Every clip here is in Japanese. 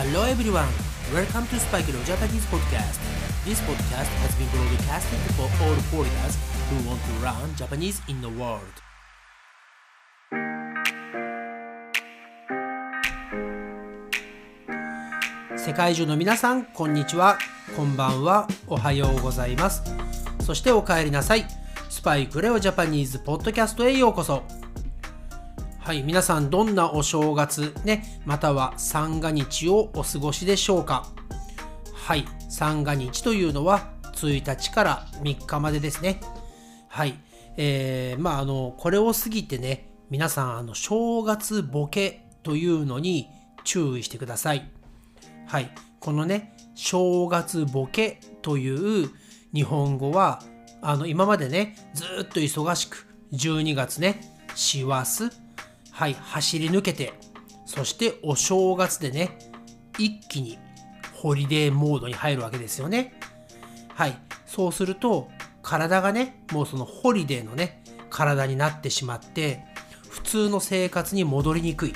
Hello everyone, welcome to Spike Leo Japanese podcast. This podcast has been broadcasted for all foreigners who want to learn Japanese in the world. 世界中の皆さん、こんにちは、こんばんは、おはようございます。そしてお帰りなさい。スパイクレオジャパニーズポッドキャストへようこそ。はい、皆さんどんなお正月ね、または三が日をお過ごしでしょうか？はい、三が日というのは1日から3日までですね。はい、えー、まああの、これを過ぎてね、皆さんあの、正月ボケというのに注意してください。はい、このね、正月ボケという日本語は、あの、今までね、ずっと忙しく、12月ね、師走、はい、走り抜けて、そしてお正月でね、一気にホリデーモードに入るわけですよね。はい、そうすると、体がね、もうそのホリデーのね、体になってしまって、普通の生活に戻りにくい。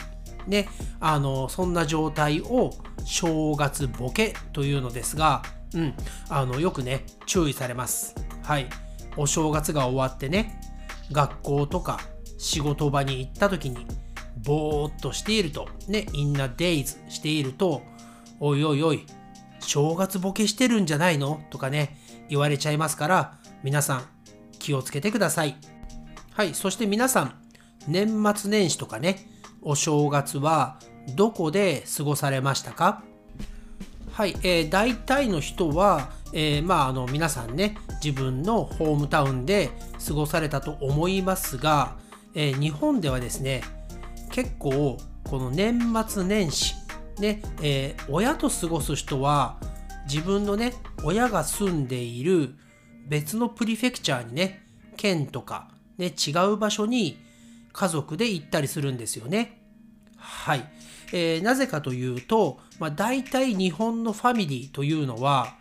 ね、あの、そんな状態を正月ボケというのですが、うん、あの、よくね、注意されます。はい。お正月が終わってね、学校とか仕事場に行った時に、ぼーっとしていると、ね、インナデイズしていると、おいおいおい、正月ボケしてるんじゃないの？とかね、言われちゃいますから、皆さん気をつけてください。はい、そして皆さん、年末年始とかね、お正月はどこで過ごされましたか？はい、えー、大体の人は、えー、まああの皆さんね自分のホームタウンで過ごされたと思いますが、えー、日本ではですね結構この年末年始ね、えー、親と過ごす人は自分のね親が住んでいる別のプリフェクチャーにね県とか、ね、違う場所に家族で行ったりするんですよね。はい。えー、なぜかというと、まあ、大体日本のファミリーというのは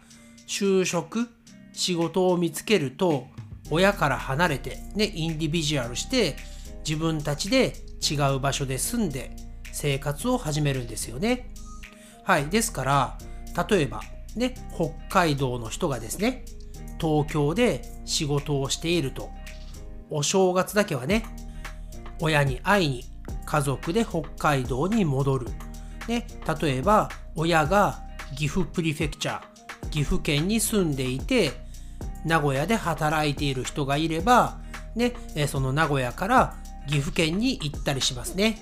就職仕事を見つけると親から離れて、ね、インディビジュアルして自分たちで違う場所で住んで生活を始めるんですよね。はい。ですから、例えば、ね、北海道の人がですね、東京で仕事をしていると、お正月だけはね、親に会いに家族で北海道に戻る。ね、例えば、親が岐阜プリフェクチャー、岐阜県に住んでいて、名古屋で働いている人がいれば、ね、その名古屋から岐阜県に行ったりしますね。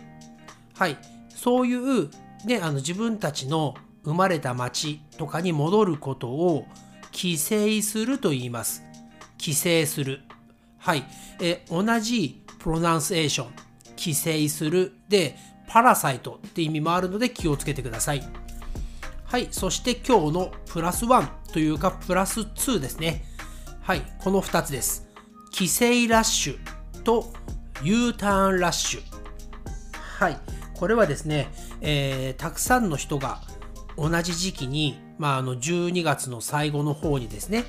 はい。そういう、ね、あの自分たちの生まれた町とかに戻ることを帰省すると言います。帰省する。はい。え同じプロナンセーション。帰省するで、パラサイトって意味もあるので気をつけてください。はい。そして今日のプラス1というかプラス2ですね。はい。この2つです。帰省ラッシュと U ターンラッシュ。はい。これはですね、えー、たくさんの人が同じ時期に、まあ、あの12月の最後の方にですね、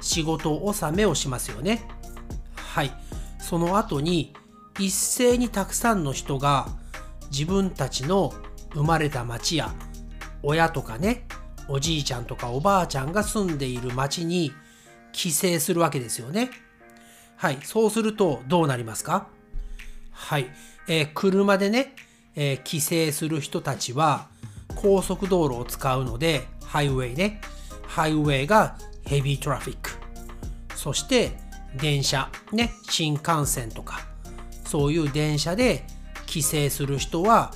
仕事納めをしますよね。はい。その後に一斉にたくさんの人が自分たちの生まれた町や親とかね、おじいちゃんとかおばあちゃんが住んでいる町に帰省するわけですよね。はい。そうするとどうなりますか？はい。えー、車でね、えー、帰省する人たちは高速道路を使うので、ハイウェイね。ハイウェイがヘビートラフィック。そして電車、ね、新幹線とか、そういう電車で帰省する人は、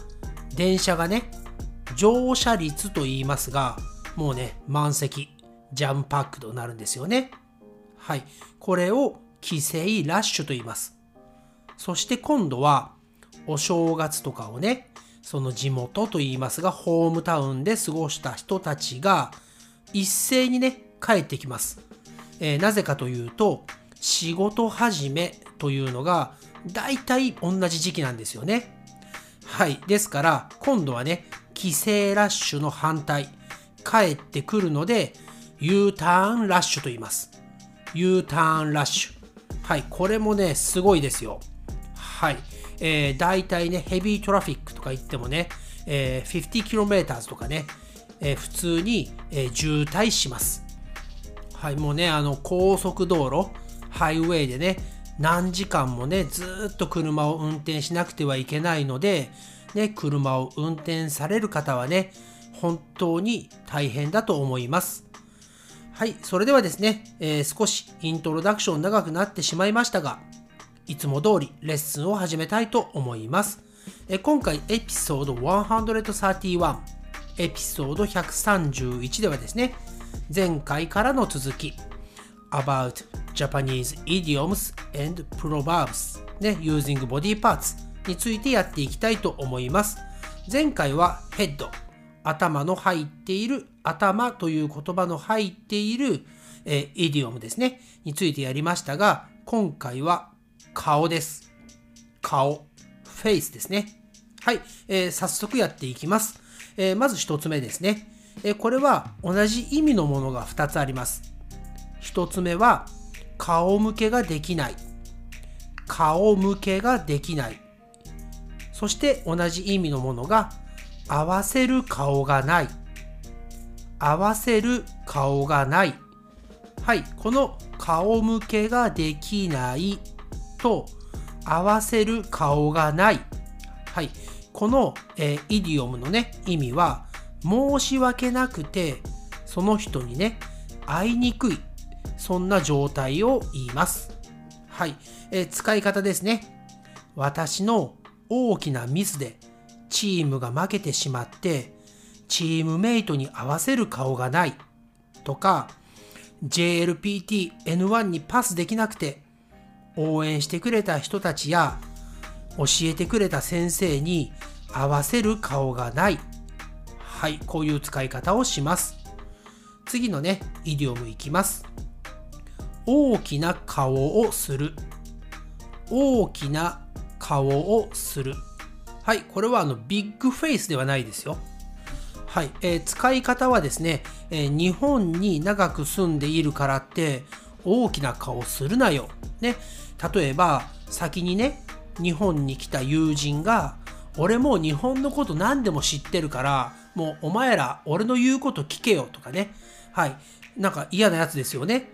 電車がね、乗車率と言いますが、もうね、満席、ジャンパックとなるんですよね。はい。これを帰省ラッシュと言います。そして今度は、お正月とかをね、その地元と言いますが、ホームタウンで過ごした人たちが、一斉にね、帰ってきます。えー、なぜかというと、仕事始めというのが、大体同じ時期なんですよね。はい。ですから、今度はね、帰省ラッシュの反対、帰ってくるので、U ターンラッシュと言います。U ターンラッシュ。はい。これもね、すごいですよ。はい。えー、大体ね、ヘビートラフィックとか言ってもね、えー、50km とかね、えー、普通に、えー、渋滞します。はい、もうね、あの高速道路、ハイウェイでね、何時間もね、ずっと車を運転しなくてはいけないので、ね、車を運転される方はね、本当に大変だと思います。はい、それではですね、えー、少しイントロダクション長くなってしまいましたが、いつも通りレッスンを始めたいと思います。今回エピソード131、エピソード131ではですね、前回からの続き、about Japanese idioms and proverbs ね、using body parts についてやっていきたいと思います。前回は head 頭の入っている頭という言葉の入っている、えー、イディオムですねについてやりましたが今回は顔です。顔。フェイスですね。はい、えー、早速やっていきます、えー、まず1つ目ですね、えこれは同じ意味のものが2つあります。1つ目は顔向けができない。顔向けができない。そして同じ意味のものが合わせる顔がない。合わせる顔がない。はい、この顔向けができないと合わせる顔がない。はい、この、えー、イディオムのね、意味は申し訳なくてその人にね、会いにくい。そんな状態を言います。はい、えー、使い方ですね。私の大きなミスでチームが負けてしまってチームメイトに合わせる顔がないとか JLPT-N1 にパスできなくて応援してくれた人たちや教えてくれた先生に合わせる顔がない。はいこういう使い方をします。次のねイディオムいきます。大きな顔をする。大きな顔をする。はい、これはあのビッグフェイスではないですよ。はい、えー、使い方はですね、えー、日本に長く住んでいるからって大きな顔するなよ。ね、例えば先にね、日本に来た友人が俺もう日本のこと何でも知ってるからもうお前ら俺の言うこと聞けよとかね。はい。なんか嫌なやつですよね。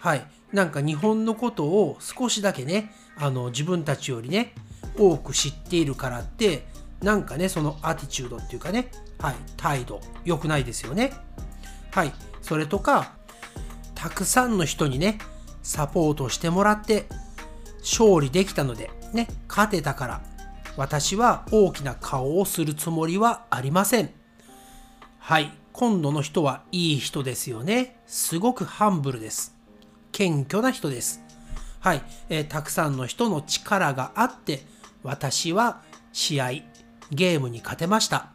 はい。なんか日本のことを少しだけね、あの自分たちよりね、多く知っているからってなんかねそのアティチュードっていうかねはい態度良くないですよねはいそれとかたくさんの人にねサポートしてもらって勝利できたのでね勝てたから私は大きな顔をするつもりはありません。はい。今度の人はいい人ですよね。すごくハンブルです。謙虚な人です。はい、えー、たくさんの人の力があって私は試合、ゲームに勝てました。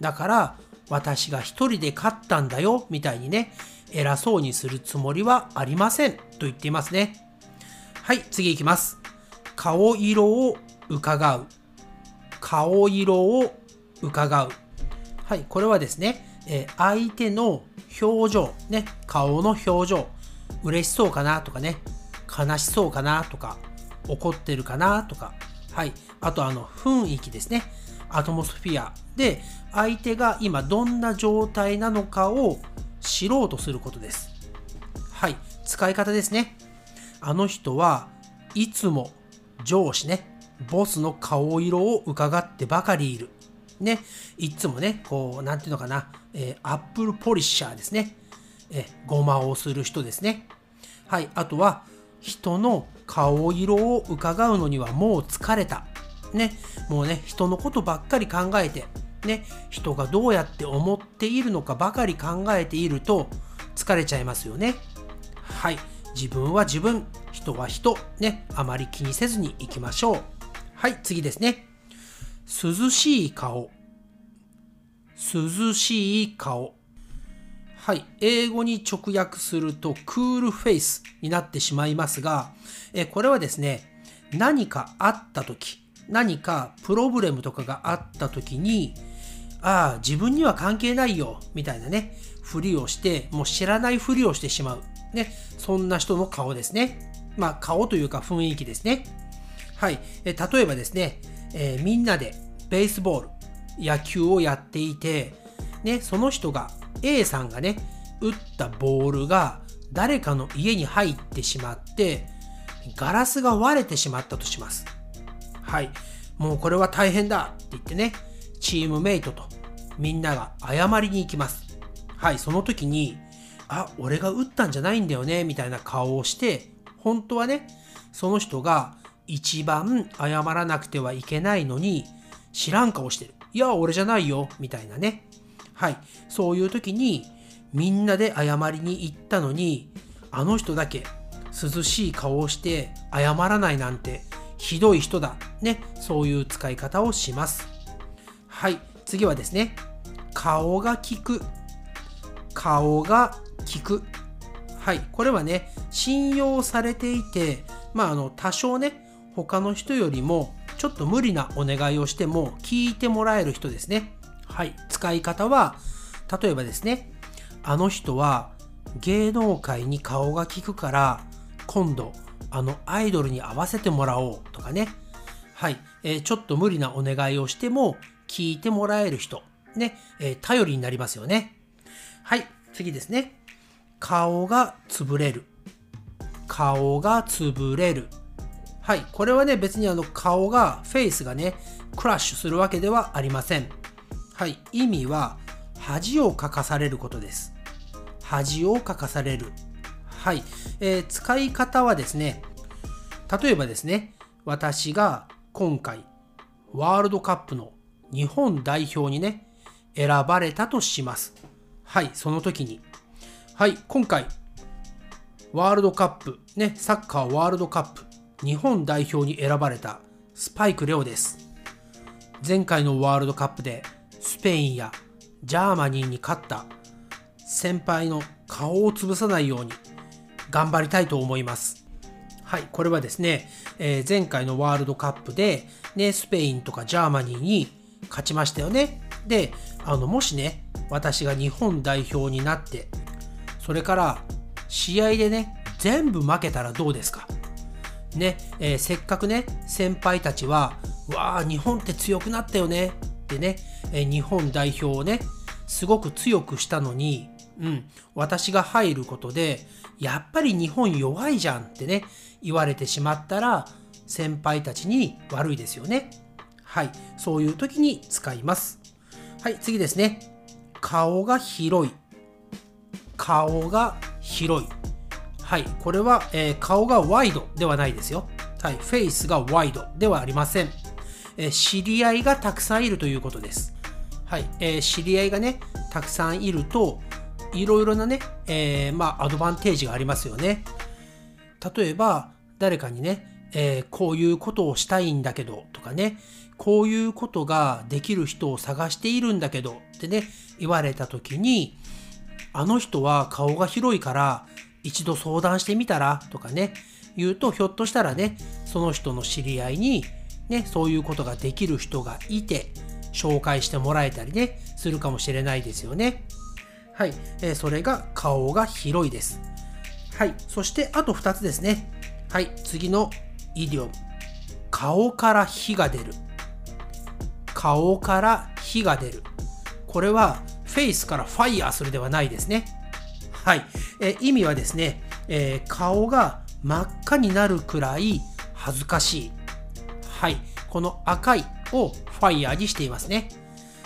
だから私が一人で勝ったんだよ、みたいにね、偉そうにするつもりはありません、と言っていますね。はい、次いきます。顔色を伺う。顔色を伺う。はい、これはですね、え相手の表情、ね、顔の表情、嬉しそうかなとかね、悲しそうかなとか、怒ってるかなとか、はい。あと、あの、雰囲気ですね。アトモスフィアで、相手が今どんな状態なのかを知ろうとすることです。はい。使い方ですね。あの人はいつも上司ね、ボスの顔色を伺ってばかりいる。ね。いつもね、こう、なんていうのかな、えー、アップルポリッシャーですね。え、ごまをする人ですね。はい。あとは、人の顔色を伺うのにはもう疲れた。ね、もうね、人のことばっかり考えて、ね、人がどうやって思っているのかばかり考えていると疲れちゃいますよね。はい。自分は自分、人は人、ね、あまり気にせずにいきましょう。はい、次ですね。涼しい顔。涼しい顔。はい、英語に直訳するとクールフェイスになってしまいますが、えこれはですね、何かあった時、何かプロブレムとかがあった時に、ああ、自分には関係ないよ、みたいなね、ふりをして、もう知らないふりをしてしまう。ね、そんな人の顔ですね。まあ、顔というか雰囲気ですね。はい、え例えばですね、えー、みんなでベースボール、野球をやっていて、ね、その人が A さんがね、打ったボールが誰かの家に入ってしまって、ガラスが割れてしまったとします。はい。もうこれは大変だって言ってね、チームメイトとみんなが謝りに行きます。はい、その時に、あ、俺が打ったんじゃないんだよね、みたいな顔をして、本当はね、その人が一番謝らなくてはいけないのに、知らん顔してる。いや、俺じゃないよ、みたいなね。はい、そういう時に、みんなで謝りに行ったのに、あの人だけ涼しい顔をして謝らないなんてひどい人だ。ね、そういう使い方をします。はい、次はですね、顔が利く。顔が利く。はい、これはね、信用されていて、まあ、あの、多少ね、他の人よりもちょっと無理なお願いをしても聞いてもらえる人ですね。はい、使い方は、例えばですね、あの人は芸能界に顔が利くから今度あのアイドルに合わせてもらおうとかねはい、えー、ちょっと無理なお願いをしても聞いてもらえる人。ね、えー、頼りになりますよね。はい。次ですね。顔が潰れる。顔が潰れる。はい。これはね別にあの顔がフェイスがねクラッシュするわけではありません。はい。意味は恥をかかされることです。恥をかかされる。はい、えー、使い方はですね、例えばですね、私が今回ワールドカップの日本代表にね、選ばれたとします。はい、その時に。はい、今回、ワールドカップ、ね、サッカーワールドカップ、日本代表に選ばれたスパイク・レオです。前回のワールドカップでスペインや Germany に勝った先輩の顔を潰さないように頑張りたいと思います。はい、これはですね、えー、前回のワールドカップで、ね、スペインとか Germany に勝ちましたよね。で、あの、もしね、私が日本代表になって、それから試合でね、全部負けたらどうですか？ね、えー、せっかくね、先輩たちは、わあ、日本って強くなったよねってね、え日本代表をね、すごく強くしたのに、うん、私が入ることで、やっぱり日本弱いじゃんってね、言われてしまったら、先輩たちに悪いですよね。はい、そういう時に使います。はい、次ですね。顔が広い。顔が広い。はい、これは、えー、顔がワイドではないですよ。はい、フェイスがワイドではありません。えー、知り合いがたくさんいるということです。はい、えー、知り合いがね、たくさんいると、いろいろなね、え、まあ、アドバンテージがありますよね。例えば、誰かにね、え、こういうことをしたいんだけど、とかね、こういうことができる人を探しているんだけど、ってね、言われた時に、あの人は顔が広いから、一度相談してみたら、とかね、言うと、ひょっとしたらね、その人の知り合いに、ね、そういうことができる人がいて、紹介してもらえたりね、するかもしれないですよね。はい、えー、それが顔が広いです。はい、そしてあと2つですね。はい、次のイディオム。顔から火が出る。顔から火が出る。これはフェイスからファイヤーするではないですね。はい、え、意味はですね、えー、顔が真っ赤になるくらい恥ずかしい。はい、この赤いをファイヤーにしていますね。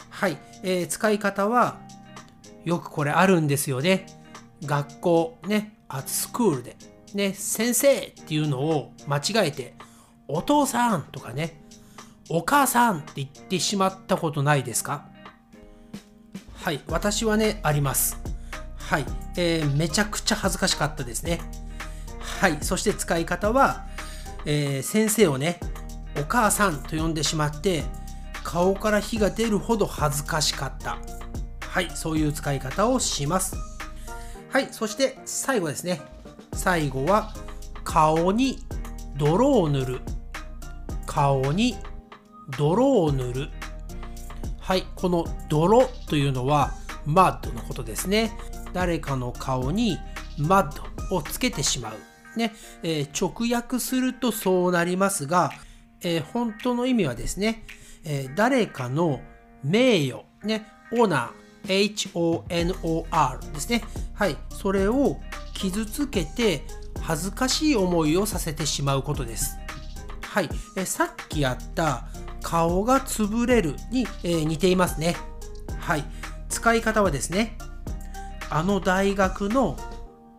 はい、えー、使い方はよくこれあるんですよね。学校ね、アツスクールでね、先生っていうのを間違えてお父さんとかね、お母さんって言ってしまったことないですか？はい、私はね、あります。はい、えー、めちゃくちゃ恥ずかしかったですね。はい、そして使い方は、えー、先生をね、お母さんと呼んでしまって顔から火が出るほど恥ずかしかった。はいそういう使い方をします。はいそして最後ですね。最後は顔に泥を塗る。顔に泥を塗る泥を塗るはいこの泥というのはマッドのことですね誰かの顔にマッドをつけてしまうね、えー、直訳するとそうなりますがえー、本当の意味はですね、えー、誰かの名誉、ね、オーナー honor ですね。はい。それを傷つけて恥ずかしい思いをさせてしまうことです。はい。えさっきやった顔が潰れるに、えー、似ていますね。はい。使い方はですね、あの大学の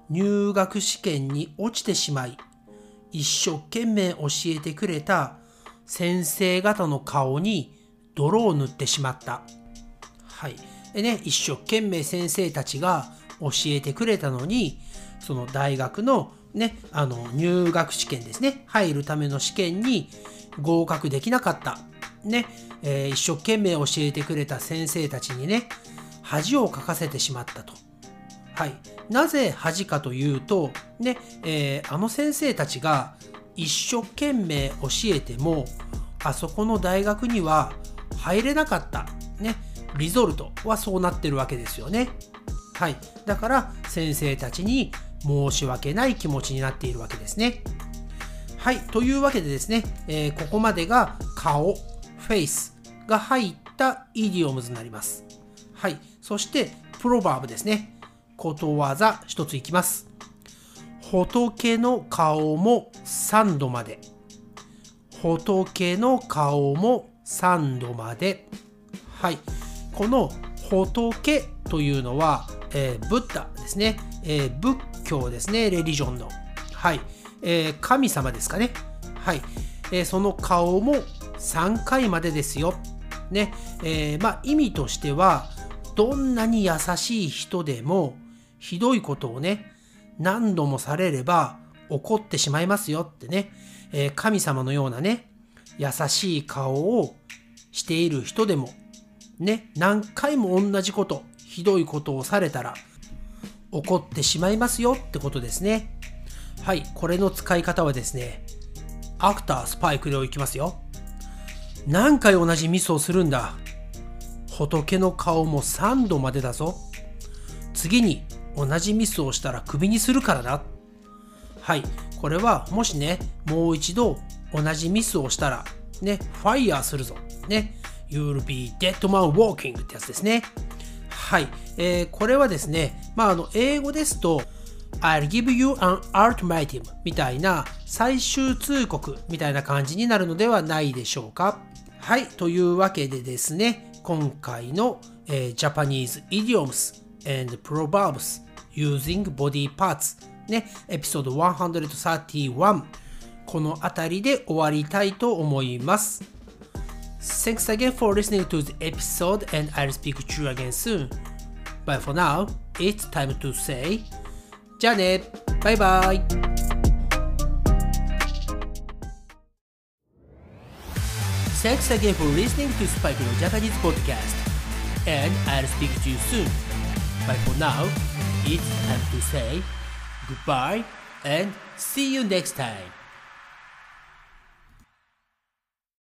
入学試験に落ちてしまい、一生懸命教えてくれた先生方の顔に泥を塗ってしまった。はい。でね、一生懸命先生たちが教えてくれたのに、その大学のね、あの入学試験ですね、入るための試験に合格できなかった。ね、えー、一生懸命教えてくれた先生たちにね、恥をかかせてしまったと。はい。なぜ恥かというと、ね、えー、あの先生たちが一生懸命教えても、あそこの大学には入れなかった。ね、リゾルトはそうなってるわけですよね。はい。だから先生たちに申し訳ない気持ちになっているわけですね。はい。というわけでですね、えー、ここまでが顔、フェイスが入ったイディオムズになります。はい。そして、プロバーブですね。ことわざ一ついきます。仏の顔も3度まで。仏の顔も3度まで。はい。この仏というのは、えー、ブッダですね、えー、仏教ですね、レリジョンの。はい。えー、神様ですかね。はい。え、その顔も3回までですよ。ね。えー、まあ意味としては、どんなに優しい人でも、ひどいことをね、何度もされれば怒ってしまいますよってね。えー、神様のようなね、優しい顔をしている人でも、ね、何回も同じこと、ひどいことをされたら、怒ってしまいますよってことですね。はい、これの使い方はですね、アクタースパイクでいきますよ。何回同じミスをするんだ？仏の顔も3度までだぞ。次に同じミスをしたらクビにするからな。はい、これはもしね、もう一度同じミスをしたら、ね、ファイヤーするぞ。ね、You'll be dead man walking ってやつですね。はい、えー、これはですね、まあ、あの英語ですと、I'll give you an ultimatum みたいな最終通告みたいな感じになるのではないでしょうか。はい、というわけでですね、今回の、えー、Japanese idioms and proverbs using body parts ね、エピソード131この辺りで終わりたいと思います。Thanks again for listening to the episode and I'll speak to you again soon. But for now, it's time to say じゃあねバイバイ Thanks again for listening to Spike no Japanese podcast. And I'll speak to you soon. But for now, it's time to say goodbye and see you next time.